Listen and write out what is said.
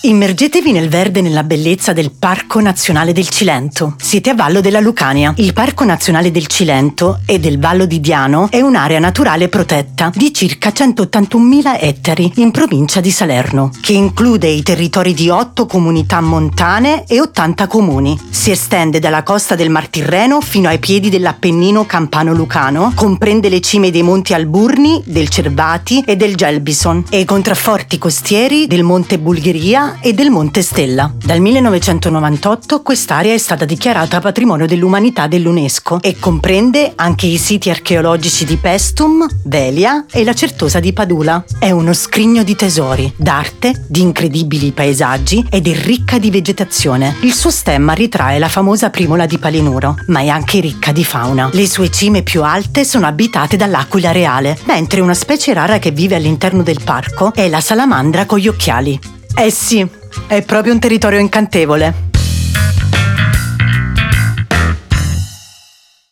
Immergetevi nel verde e nella bellezza del Parco Nazionale del Cilento. Siete a Vallo della Lucania. Il Parco Nazionale del Cilento e del Vallo di Diano è un'area naturale protetta di circa 181.000 ettari in provincia di Salerno, che include i territori di 8 comunità montane e 80 comuni. Si estende dalla costa del Mar Tirreno fino ai piedi dell'Appennino Campano-Lucano, comprende le cime dei Monti Alburni, del Cervati e del Gelbison e i contrafforti costieri del Monte Bulgheria e del Monte Stella. Dal 1998 quest'area è stata dichiarata patrimonio dell'umanità dell'UNESCO e comprende anche i siti archeologici di Pestum, Velia e la Certosa di Padula. È uno scrigno di tesori, d'arte, di incredibili paesaggi ed è ricca di vegetazione. Il suo stemma ritrae la famosa primola di Palinuro, ma è anche ricca di fauna. Le sue cime più alte sono abitate dall'aquila reale, mentre una specie rara che vive all'interno del parco è la salamandra con gli occhiali. Eh sì, è proprio un territorio incantevole.